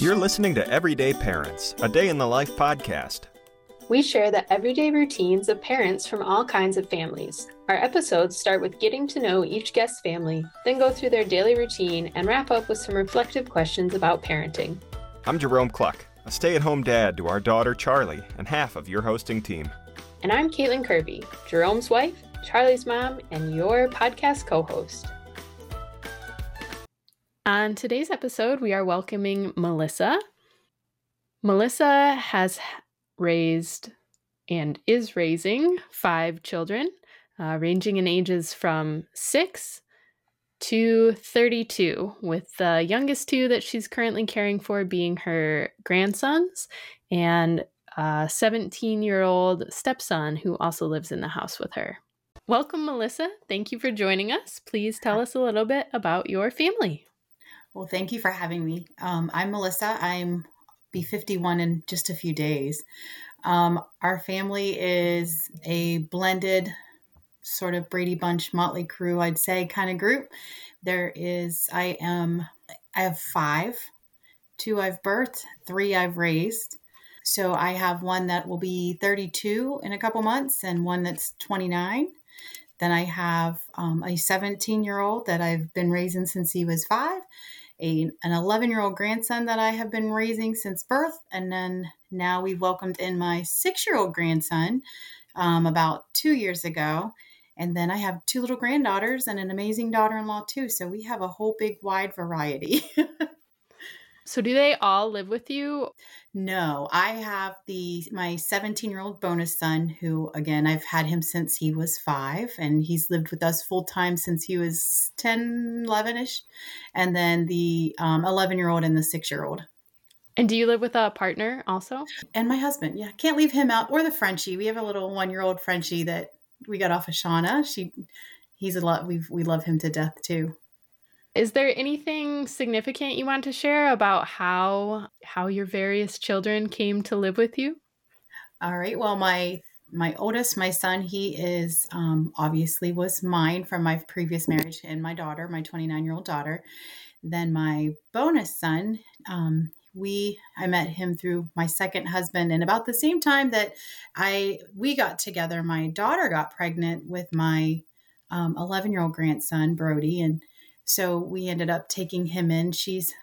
You're listening to Everyday Parents, a day in the life podcast. We share the everyday routines of parents from all kinds of families. Our episodes start with getting to know each guest's family, then go through their daily routine and wrap up with some reflective questions about parenting. I'm Jerome Kluck, a stay at home dad to our daughter Charlie and half of your hosting team. And I'm Caitlin Kirby, Jerome's wife, Charlie's mom, and your podcast co host. On today's episode, we are welcoming Melissa. Melissa has raised and is raising five children, uh, ranging in ages from six to 32, with the youngest two that she's currently caring for being her grandsons and a 17 year old stepson who also lives in the house with her. Welcome, Melissa. Thank you for joining us. Please tell us a little bit about your family. Well, thank you for having me. Um, I'm Melissa. I'm be 51 in just a few days. Um, our family is a blended sort of Brady Bunch, Motley Crew, I'd say, kind of group. There is, I am, I have five. Two I've birthed, three I've raised. So I have one that will be 32 in a couple months and one that's 29. Then I have um, a 17 year old that I've been raising since he was five a, an 11 year old grandson that I have been raising since birth. And then now we've welcomed in my six year old grandson um, about two years ago. And then I have two little granddaughters and an amazing daughter in law, too. So we have a whole big wide variety. So do they all live with you? No, I have the my 17 year old bonus son who again I've had him since he was five and he's lived with us full time since he was 10, 11 ish. And then the 11 um, year old and the six year old. And do you live with a partner also? And my husband, yeah. Can't leave him out. Or the Frenchie. We have a little one year old Frenchie that we got off of Shauna. She he's a lot we we love him to death too. Is there anything significant you want to share about how how your various children came to live with you? All right. Well, my my oldest, my son, he is um, obviously was mine from my previous marriage, and my daughter, my 29 year old daughter. Then my bonus son, um, we I met him through my second husband, and about the same time that I we got together, my daughter got pregnant with my 11 um, year old grandson Brody, and so we ended up taking him in. She's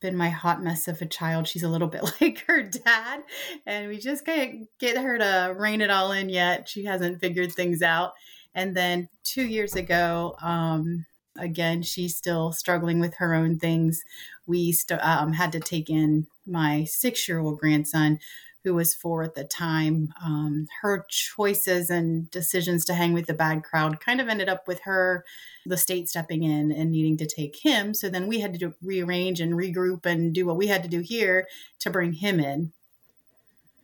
been my hot mess of a child. She's a little bit like her dad, and we just can't get her to rein it all in yet. She hasn't figured things out. And then two years ago, um, again, she's still struggling with her own things. We st- um, had to take in my six year old grandson who was four at the time, um, her choices and decisions to hang with the bad crowd kind of ended up with her, the state stepping in and needing to take him. So then we had to do, rearrange and regroup and do what we had to do here to bring him in.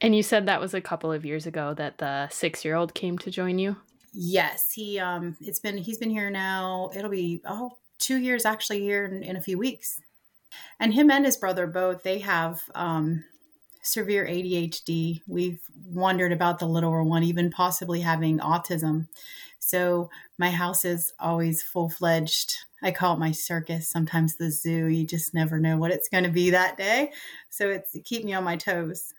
And you said that was a couple of years ago that the six year old came to join you? Yes. He, um, it's been, he's been here now. It'll be, oh, two years actually here in, in a few weeks. And him and his brother both, they have, um, severe ADHD. We've wondered about the littler one, even possibly having autism. So my house is always full fledged. I call it my circus, sometimes the zoo. You just never know what it's going to be that day. So it's keep me on my toes.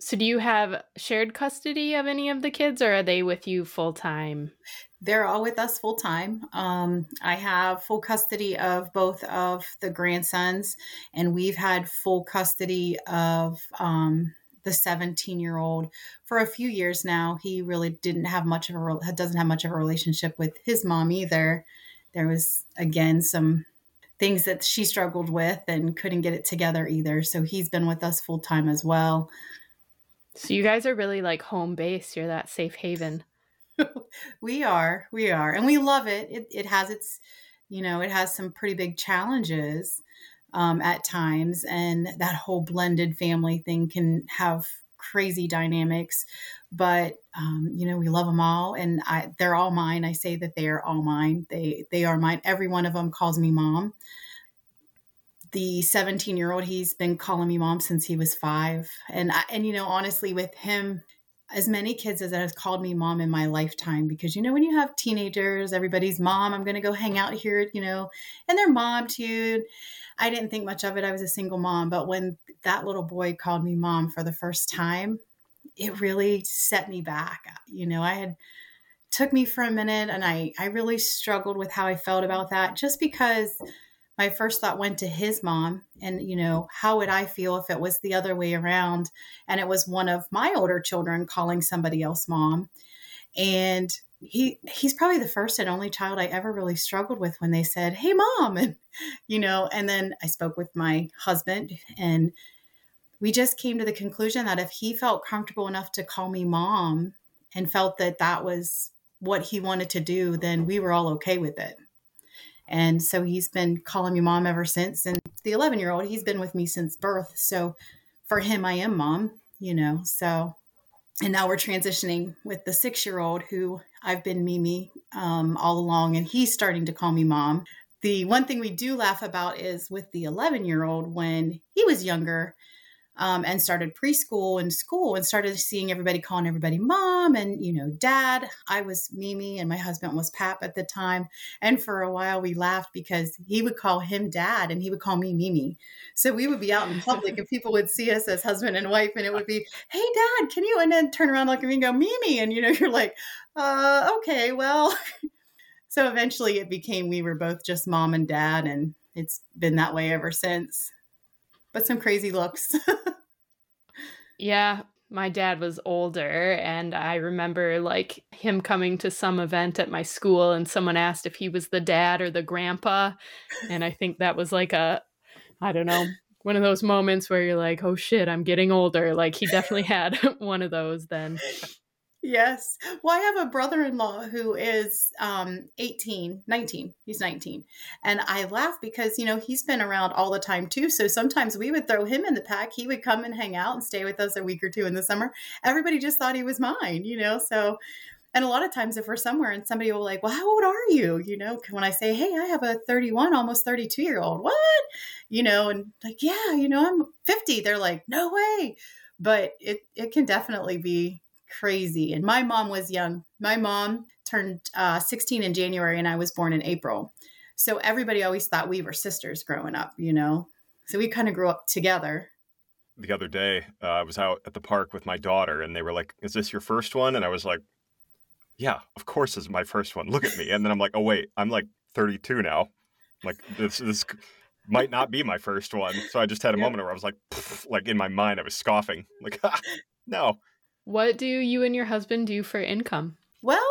So do you have shared custody of any of the kids or are they with you full time? They're all with us full time. Um, I have full custody of both of the grandsons, and we've had full custody of um, the 17 year old for a few years now. He really didn't have much of a doesn't have much of a relationship with his mom either. There was again some things that she struggled with and couldn't get it together either. So he's been with us full time as well. So you guys are really like home base. You're that safe haven. we are, we are, and we love it. It it has its, you know, it has some pretty big challenges um, at times, and that whole blended family thing can have crazy dynamics. But um, you know, we love them all, and I they're all mine. I say that they are all mine. They they are mine. Every one of them calls me mom. The 17 year old, he's been calling me mom since he was five, and I, and you know, honestly, with him as many kids as has called me mom in my lifetime because you know when you have teenagers everybody's mom i'm going to go hang out here you know and their mom too i didn't think much of it. I was a single mom. But when that little boy called me mom for the first time it really set me back. You know i had took me for a minute and i i really struggled with how i felt about that just because my first thought went to his mom and you know how would i feel if it was the other way around? And it was one of my older children calling somebody else mom. And he he's probably the first and only child i ever really struggled with when they said hey mom and you know and then i spoke with my husband and we just came to the conclusion that if he felt comfortable enough to call me mom and felt that that was what he wanted to do then we were all okay with it and so he's been calling me mom ever since. And the 11 year old, he's been with me since birth. So for him, I am mom, you know. So, and now we're transitioning with the six year old who I've been Mimi um, all along, and he's starting to call me mom. The one thing we do laugh about is with the 11 year old when he was younger, um, and started preschool and school and started seeing everybody calling everybody mom and you know dad. I was mimi and my husband was pap at the time. And for a while we laughed because he would call him dad and he would call me mimi. So we would be out in public and people would see us as husband and wife and it would be hey dad can you? And then turn around look at me and go mimi. And you know you're like uh okay well. So eventually it became we were both just mom and dad and it's been that way ever since but some crazy looks. yeah, my dad was older and I remember like him coming to some event at my school and someone asked if he was the dad or the grandpa and I think that was like a I don't know, one of those moments where you're like, "Oh shit, I'm getting older." Like he definitely had one of those then. Yes. Well, I have a brother in law who is um, 18, 19. He's 19. And I laugh because, you know, he's been around all the time too. So sometimes we would throw him in the pack. He would come and hang out and stay with us a week or two in the summer. Everybody just thought he was mine, you know? So, and a lot of times if we're somewhere and somebody will like, well, how old are you? You know, when I say, hey, I have a 31, almost 32 year old, what? You know, and like, yeah, you know, I'm 50. They're like, no way. But it, it can definitely be crazy. And my mom was young. My mom turned uh, 16 in January and I was born in April. So everybody always thought we were sisters growing up, you know? So we kind of grew up together. The other day, uh, I was out at the park with my daughter and they were like, Is this your first one? And I was like, Yeah, of course this is my first one. Look at me. And then I'm like, Oh, wait, I'm like 32 now. I'm like, this, this might not be my first one. So I just had a moment where I was like, like in my mind, I was scoffing, like, ah, no. What do you and your husband do for income? Well,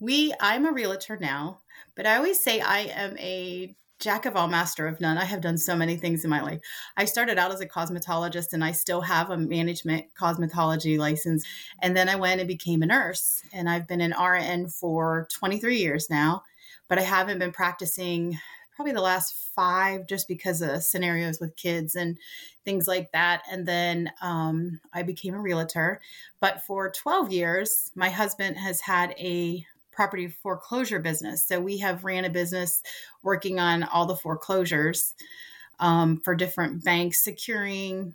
we I'm a realtor now, but I always say I am a jack of all master of none. I have done so many things in my life. I started out as a cosmetologist and I still have a management cosmetology license. And then I went and became a nurse. And I've been an RN for 23 years now, but I haven't been practicing probably the last five just because of scenarios with kids and things like that. And then um, I became a realtor. But for 12 years, my husband has had a property foreclosure business. So we have ran a business working on all the foreclosures um, for different banks, securing,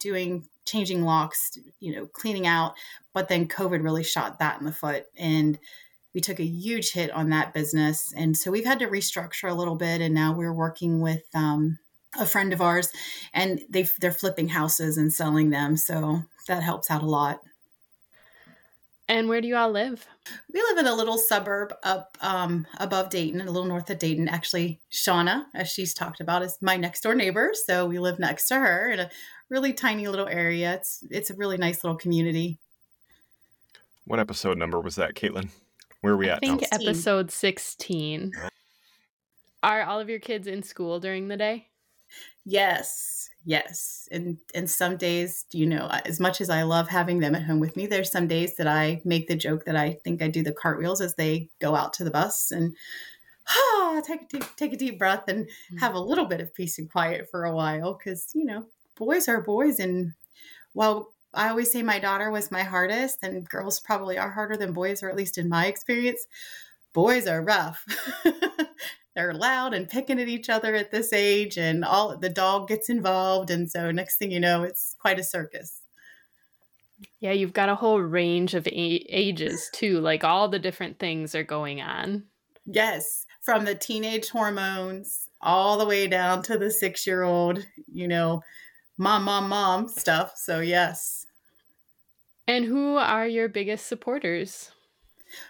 doing changing locks, you know, cleaning out. But then COVID really shot that in the foot. And we took a huge hit on that business. And so we've had to restructure a little bit. And now we're working with um, a friend of ours and they they're flipping houses and selling them. So that helps out a lot. And where do you all live? We live in a little suburb up um, above Dayton, a little north of Dayton. Actually, Shauna, as she's talked about, is my next door neighbor. So we live next to her in a really tiny little area. It's it's a really nice little community. What episode number was that, Caitlin? Where are we I at think now? episode 16. Are all of your kids in school during the day? Yes, yes. And and some days, you know, as much as I love having them at home with me, there's some days that I make the joke that I think I do the cartwheels as they go out to the bus and ah, take, take take a deep breath and have a little bit of peace and quiet for a while because you know boys are boys and while I always say my daughter was my hardest, and girls probably are harder than boys, or at least in my experience. Boys are rough. They're loud and picking at each other at this age, and all the dog gets involved, and so next thing you know, it's quite a circus. Yeah, you've got a whole range of a- ages too. Like all the different things are going on. Yes, from the teenage hormones all the way down to the six year old, you know, mom, mom, mom stuff. So, yes. And who are your biggest supporters?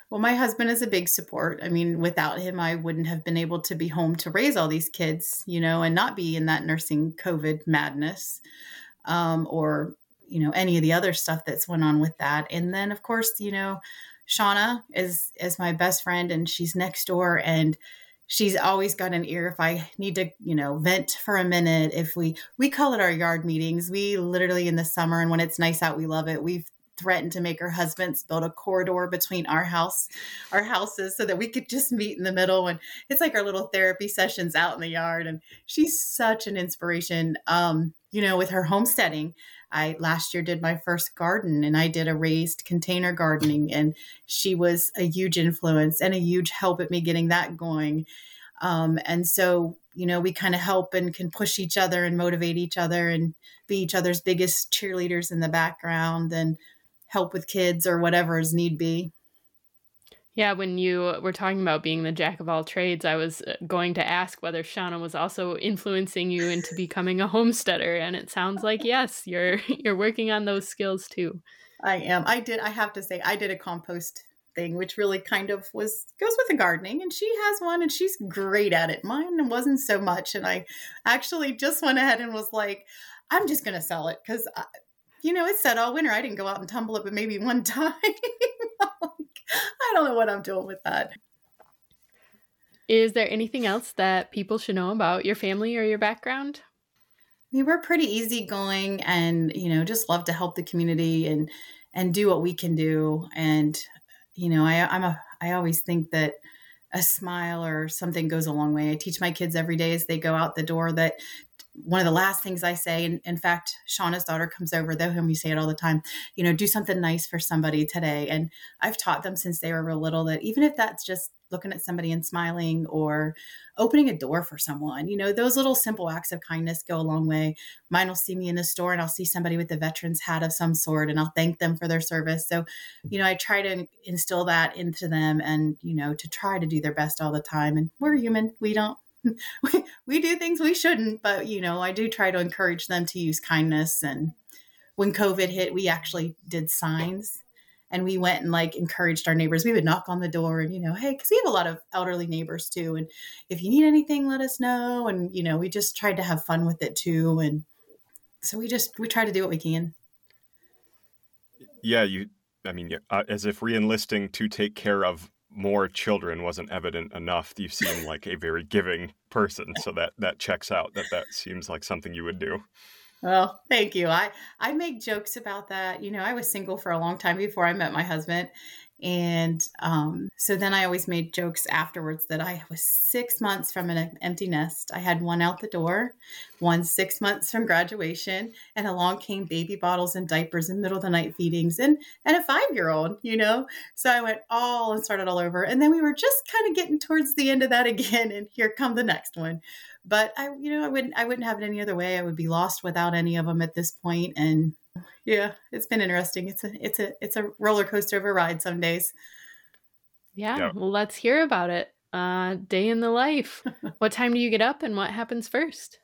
Well, my husband is a big support. I mean, without him, I wouldn't have been able to be home to raise all these kids, you know, and not be in that nursing COVID madness um, or, you know, any of the other stuff that's went on with that. And then, of course, you know, Shauna is is my best friend, and she's next door, and she's always got an ear if I need to, you know, vent for a minute. If we we call it our yard meetings, we literally in the summer and when it's nice out, we love it. We've threatened to make her husbands build a corridor between our house, our houses, so that we could just meet in the middle. And it's like our little therapy sessions out in the yard. And she's such an inspiration. Um, you know, with her homesteading. I last year did my first garden and I did a raised container gardening and she was a huge influence and a huge help at me getting that going. Um, and so, you know, we kind of help and can push each other and motivate each other and be each other's biggest cheerleaders in the background and help with kids or whatever is need be. Yeah, when you were talking about being the jack of all trades, I was uh, going to ask whether Shauna was also influencing you into becoming a homesteader, and it sounds like yes, you're you're working on those skills too. I am. I did. I have to say, I did a compost thing, which really kind of was goes with the gardening, and she has one, and she's great at it. Mine wasn't so much, and I actually just went ahead and was like, I'm just going to sell it because you know, it said all winter. I didn't go out and tumble it, but maybe one time. I don't know what I'm doing with that. Is there anything else that people should know about your family or your background? We're pretty easygoing and, you know, just love to help the community and and do what we can do. And, you know, I, I'm a I always think that a smile or something goes a long way. I teach my kids every day as they go out the door that one of the last things I say, and in fact, Shauna's daughter comes over, though whom we say it all the time, you know, do something nice for somebody today. And I've taught them since they were real little that even if that's just looking at somebody and smiling or opening a door for someone, you know, those little simple acts of kindness go a long way. Mine will see me in the store and I'll see somebody with a veteran's hat of some sort and I'll thank them for their service. So, you know, I try to instill that into them and, you know, to try to do their best all the time. And we're human. We don't we, we do things we shouldn't, but you know, I do try to encourage them to use kindness. And when COVID hit, we actually did signs and we went and like encouraged our neighbors. We would knock on the door and, you know, hey, because we have a lot of elderly neighbors too. And if you need anything, let us know. And, you know, we just tried to have fun with it too. And so we just, we try to do what we can. Yeah, you, I mean, uh, as if re enlisting to take care of more children wasn't evident enough. You seem like a very giving person, so that that checks out. That that seems like something you would do. Well, thank you. I I make jokes about that. You know, I was single for a long time before I met my husband, and um, so then I always made jokes afterwards that I was six months from an empty nest. I had one out the door, one six months from graduation, and along came baby bottles and diapers and middle of the night feedings and and a five year old, you know. So I went all and started all over, and then we were just kind of getting towards the end of that again, and here come the next one. But I, you know, I wouldn't I wouldn't have it any other way. I would be lost without any of them at this point, and yeah, it's been interesting. It's a it's a it's a roller coaster of a ride some days. Yeah, yep. well, let's hear about it. Uh, day in the life. what time do you get up, and what happens first?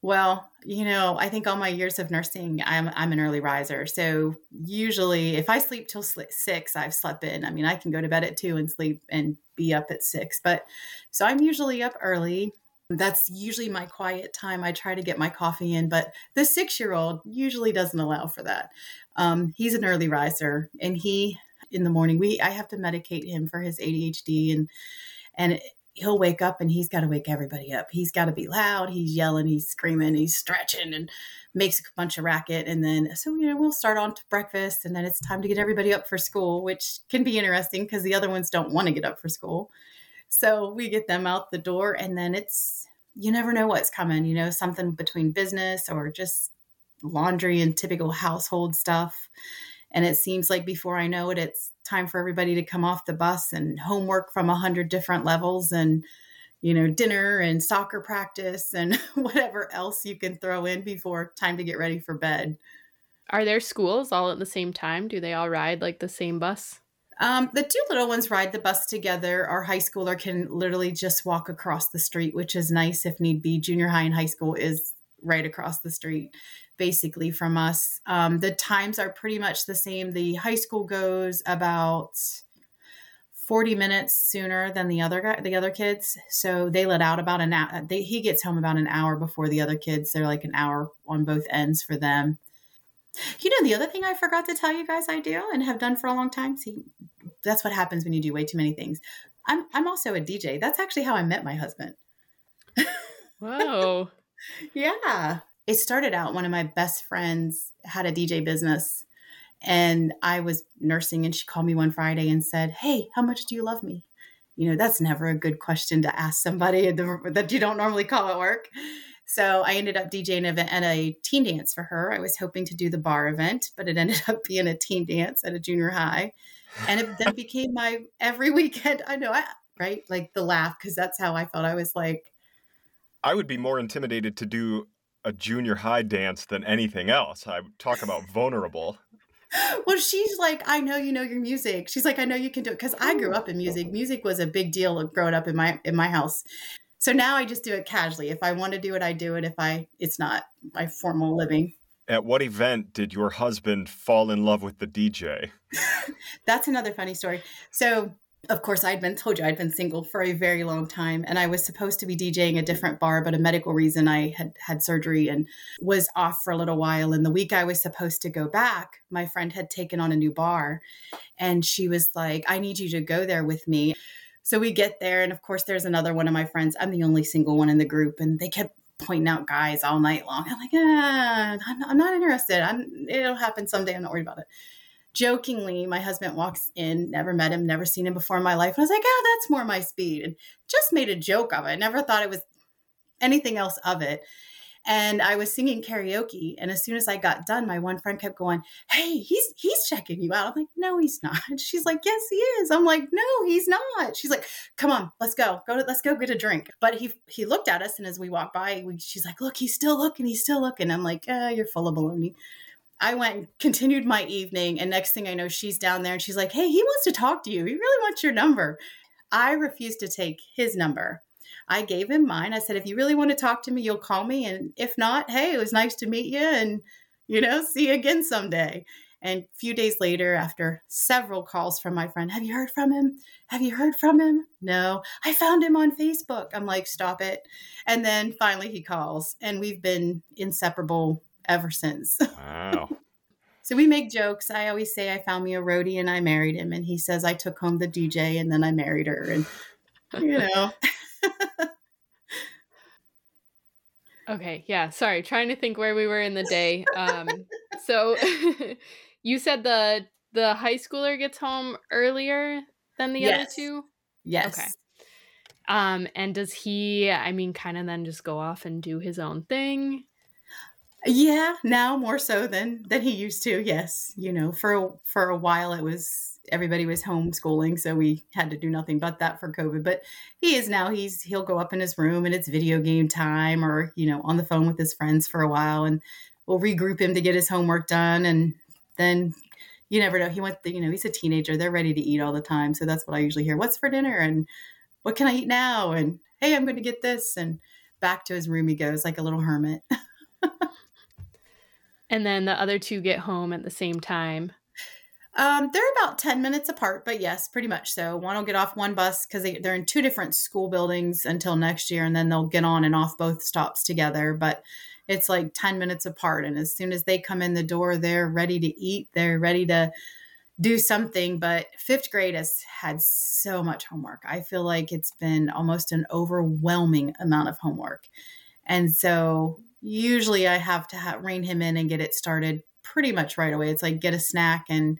Well, you know, I think all my years of nursing, I'm I'm an early riser. So usually, if I sleep till six, I've slept in. I mean, I can go to bed at two and sleep and be up at six. But so I'm usually up early. That's usually my quiet time. I try to get my coffee in, but the six year old usually doesn't allow for that. Um, he's an early riser, and he in the morning we I have to medicate him for his ADHD, and and he'll wake up and he's got to wake everybody up. He's got to be loud. He's yelling. He's screaming. He's stretching and makes a bunch of racket. And then so you know we'll start on to breakfast, and then it's time to get everybody up for school, which can be interesting because the other ones don't want to get up for school. So we get them out the door, and then it's you never know what's coming, you know, something between business or just laundry and typical household stuff. And it seems like before I know it, it's time for everybody to come off the bus and homework from a hundred different levels and, you know, dinner and soccer practice and whatever else you can throw in before time to get ready for bed. Are there schools all at the same time? Do they all ride like the same bus? Um, the two little ones ride the bus together. Our high schooler can literally just walk across the street, which is nice if need be. Junior high and high school is right across the street, basically from us. Um, the times are pretty much the same. The high school goes about 40 minutes sooner than the other guy, the other kids. So they let out about an hour. They, he gets home about an hour before the other kids. They're like an hour on both ends for them. You know, the other thing I forgot to tell you guys I do and have done for a long time. See, that's what happens when you do way too many things. I'm I'm also a DJ. That's actually how I met my husband. Whoa. yeah. It started out one of my best friends had a DJ business and I was nursing and she called me one Friday and said, "Hey, how much do you love me?" You know, that's never a good question to ask somebody that you don't normally call at work. So I ended up DJing an event at a teen dance for her. I was hoping to do the bar event, but it ended up being a teen dance at a junior high. And it then became my every weekend. I know, I, right? Like the laugh, because that's how I felt. I was like, I would be more intimidated to do a junior high dance than anything else. I talk about vulnerable. well, she's like, I know you know your music. She's like, I know you can do it because I grew up in music. Music was a big deal growing up in my in my house. So now I just do it casually. If I want to do it, I do it. If I, it's not my formal living. At what event did your husband fall in love with the DJ? That's another funny story. So, of course, I'd been told you I'd been single for a very long time, and I was supposed to be DJing a different bar, but a medical reason I had had surgery and was off for a little while. And the week I was supposed to go back, my friend had taken on a new bar, and she was like, "I need you to go there with me." So we get there, and of course, there's another one of my friends. I'm the only single one in the group, and they kept pointing out guys all night long. I'm like, ah, I'm, I'm not interested. I'm, it'll happen someday. I'm not worried about it. Jokingly, my husband walks in, never met him, never seen him before in my life. And I was like, oh, that's more my speed. And just made a joke of it. Never thought it was anything else of it and I was singing karaoke. And as soon as I got done, my one friend kept going, "Hey, he's he's checking you out." I'm like, "No, he's not." She's like, "Yes, he is." I'm like, "No, he's not." She's like, "Come on, let's go. Go to let's go get a drink." But he he looked at us, and as we walked by, we, she's like, "Look, he's still looking. He's still looking." I'm like, eh, "You're full of baloney." I went and continued my evening, and next thing I know, she's down there, and she's like, "Hey, he wants to talk to you. He really wants your number." I refused to take his number. I gave him mine. I said, if you really want to talk to me, you'll call me. And if not, hey, it was nice to meet you and, you know, see you again someday. And a few days later, after several calls from my friend, have you heard from him? Have you heard from him? No, I found him on Facebook. I'm like, stop it. And then finally he calls, and we've been inseparable ever since. Wow. so we make jokes. I always say I found me a roadie and I married him. And he says I took home the DJ and then I married her. And, you know. Okay, yeah. Sorry, trying to think where we were in the day. Um, so you said the the high schooler gets home earlier than the yes. other two. Yes. Okay. Um, and does he? I mean, kind of then just go off and do his own thing. Yeah, now more so than than he used to. Yes, you know, for for a while it was everybody was homeschooling, so we had to do nothing but that for COVID. But he is now he's he'll go up in his room and it's video game time or, you know, on the phone with his friends for a while and we'll regroup him to get his homework done and then you never know. He went you know, he's a teenager. They're ready to eat all the time. So that's what I usually hear. What's for dinner? And what can I eat now? And hey, I'm going to get this and back to his room he goes like a little hermit. and then the other two get home at the same time. Um, they're about 10 minutes apart, but yes, pretty much so. One will get off one bus because they, they're in two different school buildings until next year, and then they'll get on and off both stops together. But it's like 10 minutes apart. And as soon as they come in the door, they're ready to eat, they're ready to do something. But fifth grade has had so much homework. I feel like it's been almost an overwhelming amount of homework. And so usually I have to ha- rein him in and get it started pretty much right away. It's like get a snack and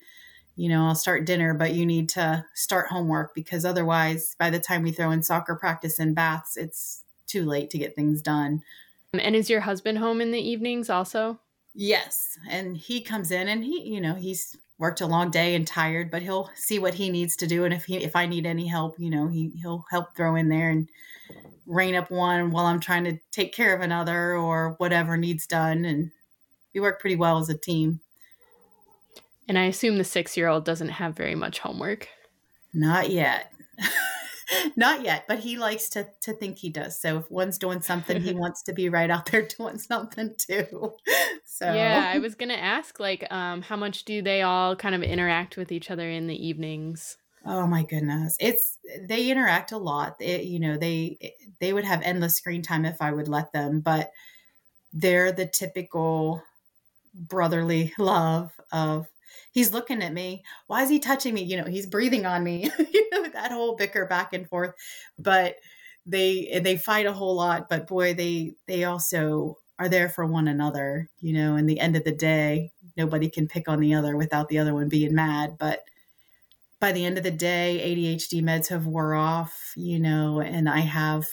you know, I'll start dinner, but you need to start homework because otherwise, by the time we throw in soccer practice and baths, it's too late to get things done. And is your husband home in the evenings also? Yes. And he comes in and he, you know, he's worked a long day and tired, but he'll see what he needs to do. And if he, if I need any help, you know, he, he'll help throw in there and rein up one while I'm trying to take care of another or whatever needs done. And we work pretty well as a team. And I assume the six year old doesn't have very much homework. Not yet. Not yet, but he likes to to think he does. So if one's doing something, he wants to be right out there doing something too. So Yeah, I was gonna ask, like, um, how much do they all kind of interact with each other in the evenings? Oh my goodness. It's they interact a lot. It, you know, they they would have endless screen time if I would let them, but they're the typical brotherly love of he's looking at me. Why is he touching me? You know, he's breathing on me. you know, that whole bicker back and forth. But they they fight a whole lot, but boy, they they also are there for one another, you know, in the end of the day, nobody can pick on the other without the other one being mad, but by the end of the day, ADHD meds have wore off, you know, and I have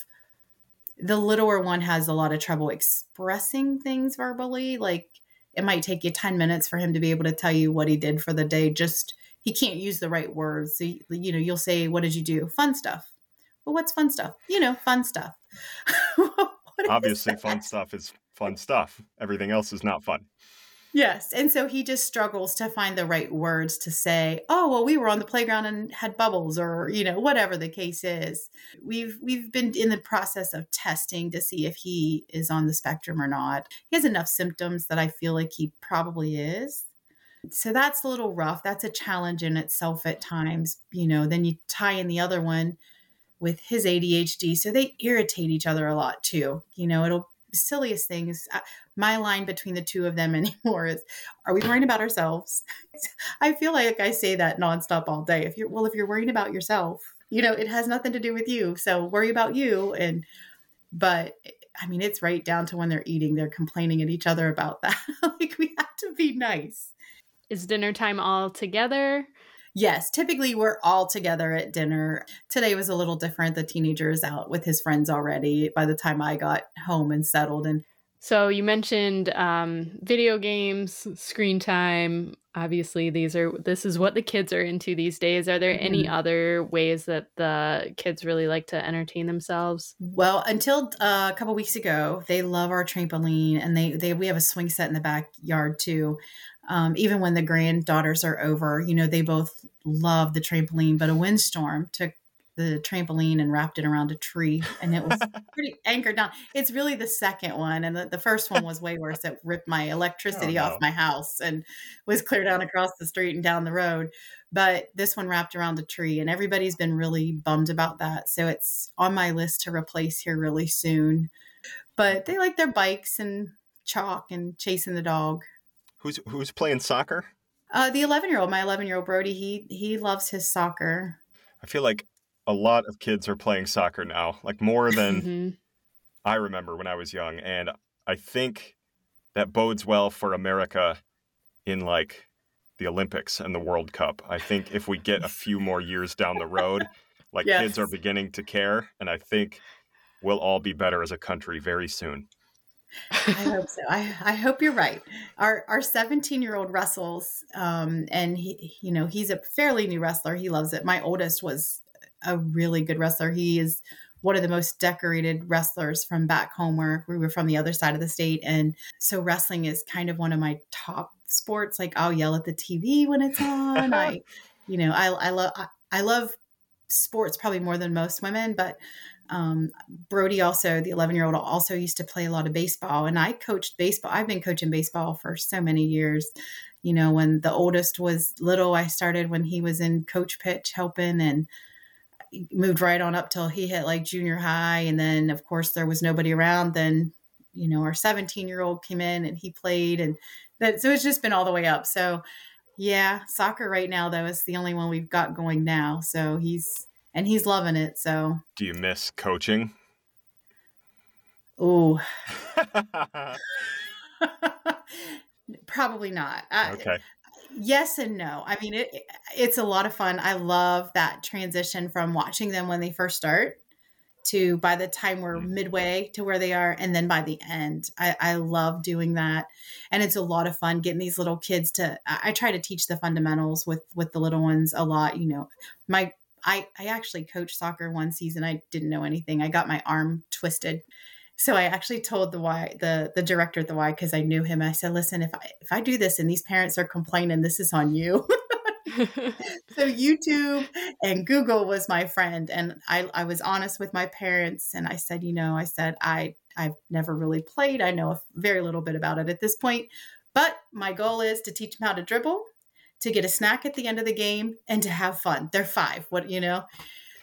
the littler one has a lot of trouble expressing things verbally. Like it might take you 10 minutes for him to be able to tell you what he did for the day. Just he can't use the right words. So, you know, you'll say, What did you do? Fun stuff. Well, what's fun stuff? You know, fun stuff. Obviously, fun stuff is fun stuff. Everything else is not fun. Yes. And so he just struggles to find the right words to say, "Oh, well, we were on the playground and had bubbles," or you know, whatever the case is. We've we've been in the process of testing to see if he is on the spectrum or not. He has enough symptoms that I feel like he probably is. So that's a little rough. That's a challenge in itself at times, you know. Then you tie in the other one with his ADHD, so they irritate each other a lot too. You know, it'll silliest things. Uh, my line between the two of them anymore is, "Are we worrying about ourselves?" I feel like I say that nonstop all day. If you're well, if you're worrying about yourself, you know, it has nothing to do with you. So worry about you. And but eh, I mean, it's right down to when they're eating, they're complaining at each other about that. like we have to be nice. Is dinner time all together? Yes, typically we're all together at dinner. Today was a little different. The teenager is out with his friends already by the time I got home and settled. And so you mentioned um, video games, screen time. Obviously, these are this is what the kids are into these days. Are there mm-hmm. any other ways that the kids really like to entertain themselves? Well, until uh, a couple weeks ago, they love our trampoline, and they they we have a swing set in the backyard too um, even when the granddaughters are over, you know, they both love the trampoline, but a windstorm took the trampoline and wrapped it around a tree and it was pretty anchored down. It's really the second one. And the, the first one was way worse. It ripped my electricity oh, no. off my house and was clear down across the street and down the road. But this one wrapped around a tree and everybody's been really bummed about that. So it's on my list to replace here really soon. But they like their bikes and chalk and chasing the dog. Who's who's playing soccer? Uh, the 11 year old, my 11 year old Brody, he he loves his soccer. I feel like a lot of kids are playing soccer now, like more than mm-hmm. I remember when I was young, and I think that bodes well for America in like the Olympics and the World Cup. I think if we get a few more years down the road, like yes. kids are beginning to care, and I think we'll all be better as a country very soon. I hope so. I, I hope you're right. Our our 17 year old wrestles, um, and he you know he's a fairly new wrestler. He loves it. My oldest was a really good wrestler. He is one of the most decorated wrestlers from back home where we were from the other side of the state, and so wrestling is kind of one of my top sports. Like I'll yell at the TV when it's on. I, you know, I I love I, I love sports probably more than most women, but um, Brody also, the 11 year old, also used to play a lot of baseball. And I coached baseball. I've been coaching baseball for so many years. You know, when the oldest was little, I started when he was in coach pitch helping and moved right on up till he hit like junior high. And then, of course, there was nobody around. Then, you know, our 17 year old came in and he played. And that, so it's just been all the way up. So, yeah, soccer right now, though, is the only one we've got going now. So he's, and he's loving it. So, do you miss coaching? Oh, probably not. okay. Yes and no. I mean, it it's a lot of fun. I love that transition from watching them when they first start to by the time we're mm-hmm. midway to where they are and then by the end I, I, love doing that and it's a lot of fun getting these little kids to I, I try to teach the fundamentals with with the little ones a lot you know my I, I actually coached soccer one season. I didn't know anything. I got my arm twisted So I actually told the Y the the director at the Y because I knew him. I said, "Listen, if I if I do this and these parents are complaining, this is on you." so YouTube and Google was my friend, and I I was honest with my parents, and I said, you know, I said I I've never really played. I know a very little bit about it at this point, but my goal is to teach them how to dribble, to get a snack at the end of the game, and to have fun. They're five. What you know.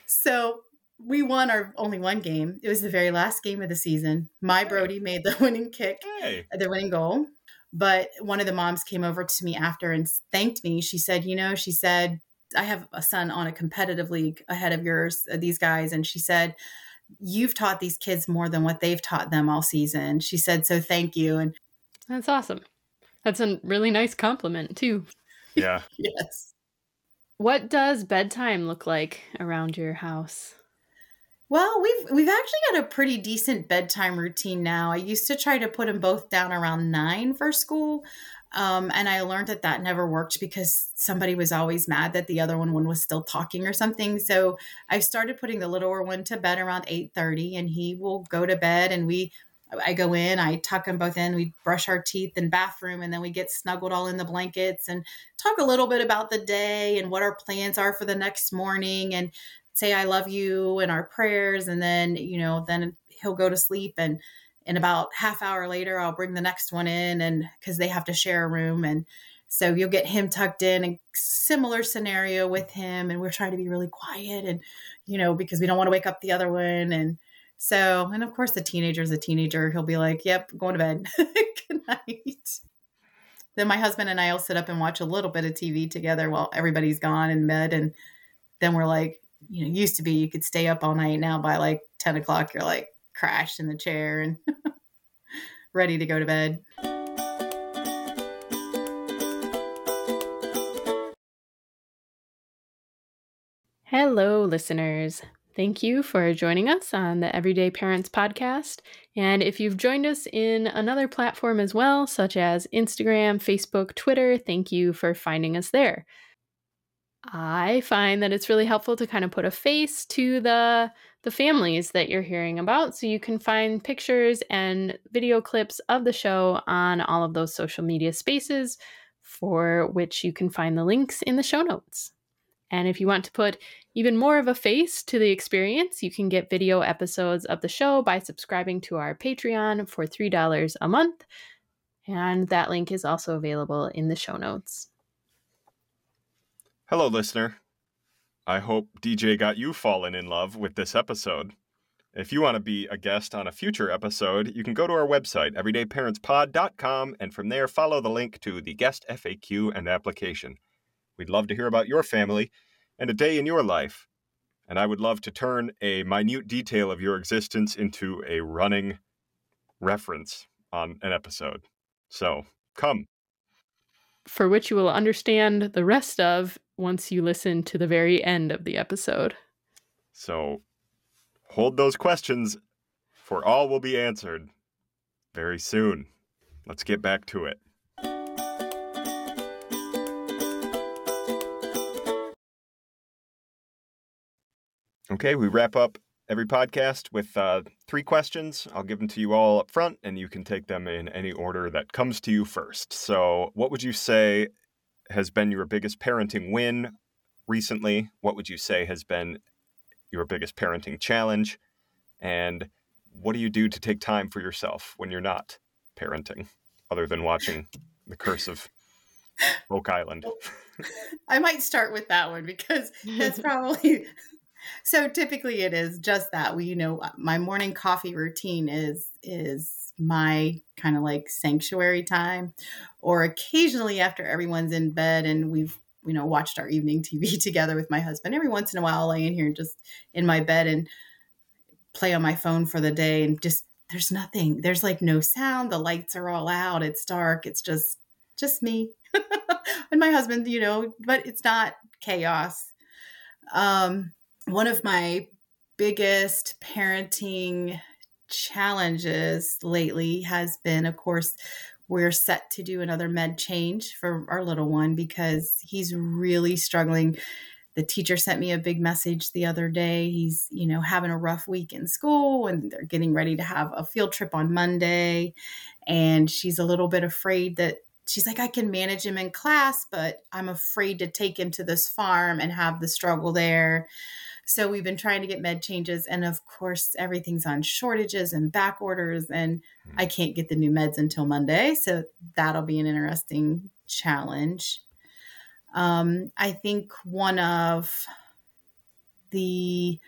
So we won our only one game. It was the very last game of the season. My Brody made the winning kick, Hey. the winning goal. But one of the moms came over to me after and thanked me. She said, You know, she said, I have a son on a competitive league ahead of yours, uh, these guys. And she said, You've taught these kids more than what they've taught them all season. She said, So thank you. And That's awesome. That's a really nice compliment, too. Yeah. yes. What does bedtime look like around your house? Well, we've we've actually got a pretty decent bedtime routine now. I used to try to put them both down around nine for school, um, and I learned that that never worked because somebody was always mad that the other one, one was still talking or something. So I started putting the littler one to bed around eight thirty, and he will go to bed, and we. I go in, I tuck them both in, we brush our teeth in bathroom, and then we get snuggled all in the blankets and talk a little bit about the day and what our plans are for the next morning. And say I love you and our prayers and then you know then he'll go to sleep and in about half hour later I'll bring the next one in and cuz they have to share a room and so you'll get him tucked in a similar scenario with him and we're trying to be really quiet and you know because we don't want to wake up the other one and so and of course the teenager's a teenager he'll be like yep going to bed. Good night. Then my husband and I'll sit up and watch a little bit of TV together while everybody's gone in bed and then we're like you know, used to be you could stay up all night. Now by like 10 o'clock, you're like crashed in the chair and ready to go to bed. Hello, listeners. Thank you for joining us on the Everyday Parents podcast. And if you've joined us in another platform as well, such as Instagram, Facebook, Twitter, thank you for finding us there. I find that it's really helpful to kind of put a face to the the families that you're hearing about so you can find pictures and video clips of the show on all of those social media spaces for which you can find the links in the show notes. And if you want to put even more of a face to the experience, you can get video episodes of the show by subscribing to our Patreon for $3 a month. And that link is also available in the show notes. Hello, listener. I hope DJ got you fallen in love with this episode. If you want to be a guest on a future episode, you can go to our website, everydayparentspod.com, and from there follow the link to the guest FAQ and application. We'd love to hear about your family and a day in your life. And I would love to turn a minute detail of your existence into a running reference on an episode. So come. For which you will understand the rest of once you listen to the very end of the episode. So hold those questions, for all will be answered very soon. Let's get back to it. Okay, we wrap up every podcast with uh, three questions. I'll give them to you all up front, and you can take them in any order that comes to you first. So, what would you say has been your biggest parenting win recently? What would you say has been your biggest parenting challenge? And what do you do to take time for yourself when you're not parenting, other than watching The Curse of Oak Island? I might start with that one because that's probably so typically it is just that we you know my morning coffee routine is is my kind of like sanctuary time or occasionally after everyone's in bed and we've you know watched our evening tv together with my husband every once in a while I'll lay in here just in my bed and play on my phone for the day and just there's nothing there's like no sound the lights are all out it's dark it's just just me. And my husband you know but it's not chaos. Um one of my biggest parenting challenges lately has been, of course, we're set to do another med change for our little one because he's really struggling the teacher sent me a big message the other day. He's, you know, having a rough week in school and they're getting ready to have a field trip on Monday. And she's a little bit afraid that she's like, I can manage him in class, but I'm afraid to take him to this farm and have the struggle there. So we've been trying to get med changes. And of course, everything's on shortages and back orders. And I can't get the new meds until Monday. So that'll be an interesting challenge. Um, I think one of the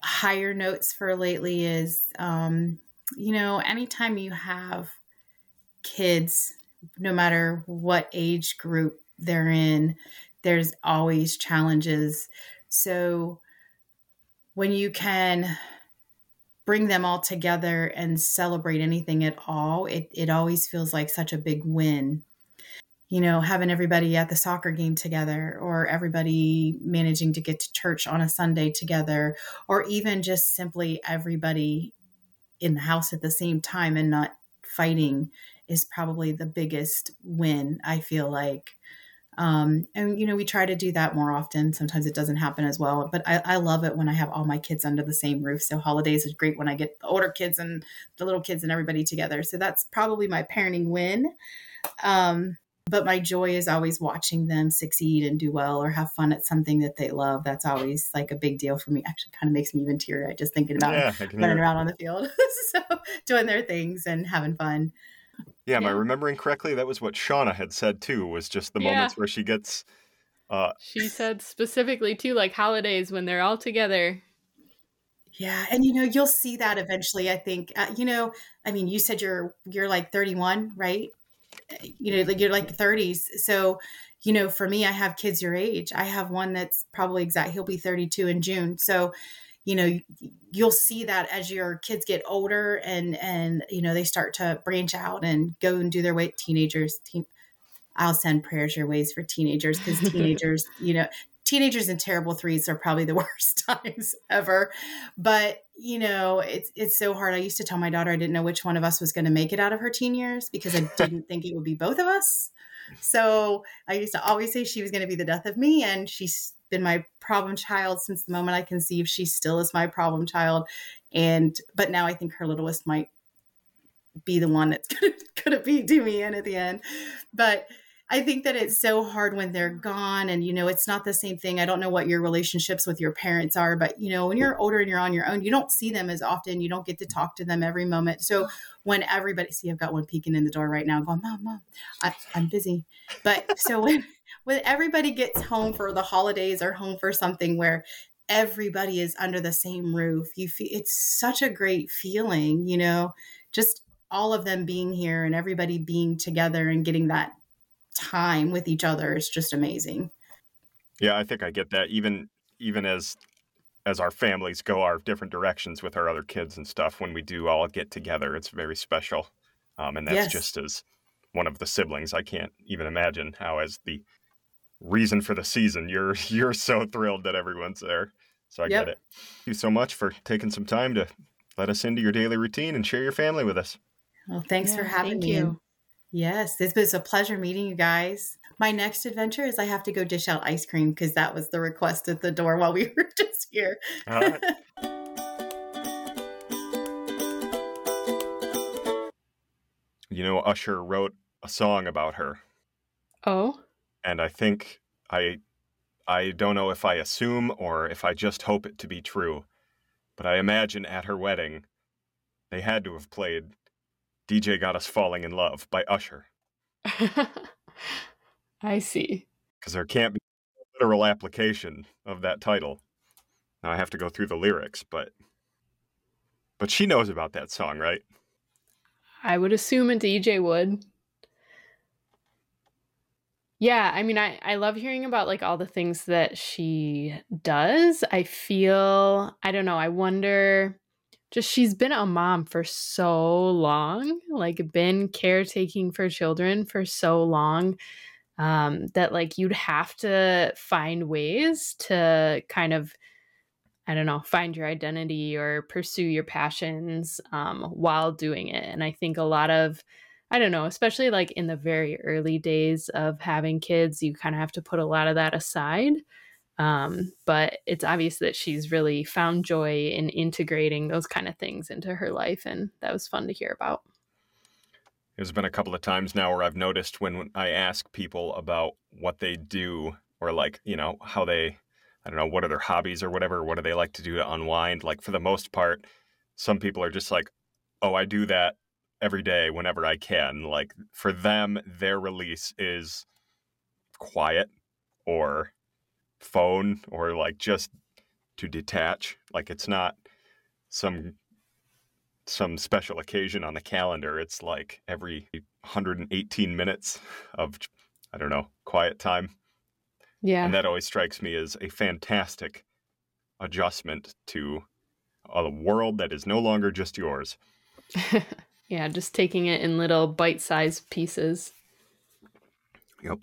higher notes for lately is, um, you know, anytime you have kids, no matter what age group they're in, there's always challenges. So when you can bring them all together and celebrate anything at all, it, it always feels like such a big win you know, having everybody at the soccer game together or everybody managing to get to church on a Sunday together or even just simply everybody in the house at the same time and not fighting is probably the biggest win, I feel like. Um, and you know, we try to do that more often. Sometimes it doesn't happen as well, but I, I, love it when I have all my kids under the same roof. So holidays is great when I get the older kids and the little kids and everybody together. So that's probably my parenting win. Um, but my joy is always watching them succeed and do well or have fun at something that they love. That's always like a big deal for me. Actually, kind of makes me even teary just thinking about yeah, running around on the field, so doing their things and having fun. Yeah, am yeah. I remembering correctly? That was what Shauna had said too. Was just the yeah. moments where she gets. Uh, she said specifically too, like holidays when they're all together. Yeah, and you know you'll see that eventually. I think uh, you know. I mean, you said you're you're like 31, right? you know, like you're like 30s. So, you know, for me, I have kids your age. I have one that's probably exact. He'll be 32 in June. So, you know, you'll see that as your kids get older and and you know they start to branch out and go and do their way. Teenagers, teen, I'll send prayers your ways for teenagers because teenagers, you know, teenagers and terrible threes are probably the worst times ever. But you know, it's it's so hard. I used to tell my daughter I didn't know which one of us was going to make it out of her teen years because I didn't think it would be both of us. So I used to always say she was going to be the death of me, and she's been my problem child since the moment I conceived. She still is my problem child, and but now I think her littlest might be the one that's going to be do me in at the end. But I think that it's so hard when they're gone and you know it's not the same thing. I don't know what your relationships with your parents are, but you know when you're older and you're on your own, you don't see them as often. You don't get to talk to them every moment. So when everybody see I've got one peeking in the door right now going, "Mom, mom, I, I'm busy." But so when when everybody gets home for the holidays or home for something where everybody is under the same roof, you feel it's such a great feeling, you know, just all of them being here and everybody being together and getting that time with each other is just amazing. Yeah, I think I get that. Even even as as our families go our different directions with our other kids and stuff, when we do all get together, it's very special. Um, and that's yes. just as one of the siblings. I can't even imagine how, as the reason for the season, you're you're so thrilled that everyone's there. So I yep. get it. Thank you so much for taking some time to let us into your daily routine and share your family with us. Well, thanks yeah, for having me. You. Yes, this was a pleasure meeting you guys. My next adventure is I have to go dish out ice cream because that was the request at the door while we were just here. Uh, you know, Usher wrote a song about her. Oh. And I think I I don't know if I assume or if I just hope it to be true, but I imagine at her wedding they had to have played DJ Got Us Falling in Love by Usher. I see. Because there can't be a literal application of that title. Now I have to go through the lyrics, but but she knows about that song, right? I would assume a DJ would. Yeah, I mean I I love hearing about like all the things that she does. I feel I don't know, I wonder just she's been a mom for so long, like been caretaking for children for so long um, that like you'd have to find ways to kind of I don't know, find your identity or pursue your passions um, while doing it. And I think a lot of, I don't know, especially like in the very early days of having kids, you kind of have to put a lot of that aside. Um, but it's obvious that she's really found joy in integrating those kind of things into her life. And that was fun to hear about. There's been a couple of times now where I've noticed when I ask people about what they do or like, you know, how they, I don't know, what are their hobbies or whatever, what do they like to do to unwind? Like, for the most part, some people are just like, oh, I do that every day whenever I can. Like, for them, their release is quiet or phone or like just to detach. Like, it's not some some special occasion on the calendar. It's like every 118 minutes of, I don't know, quiet time. Yeah. And that always strikes me as a fantastic adjustment to a world that is no longer just yours. yeah, just taking it in little bite sized pieces. Yep.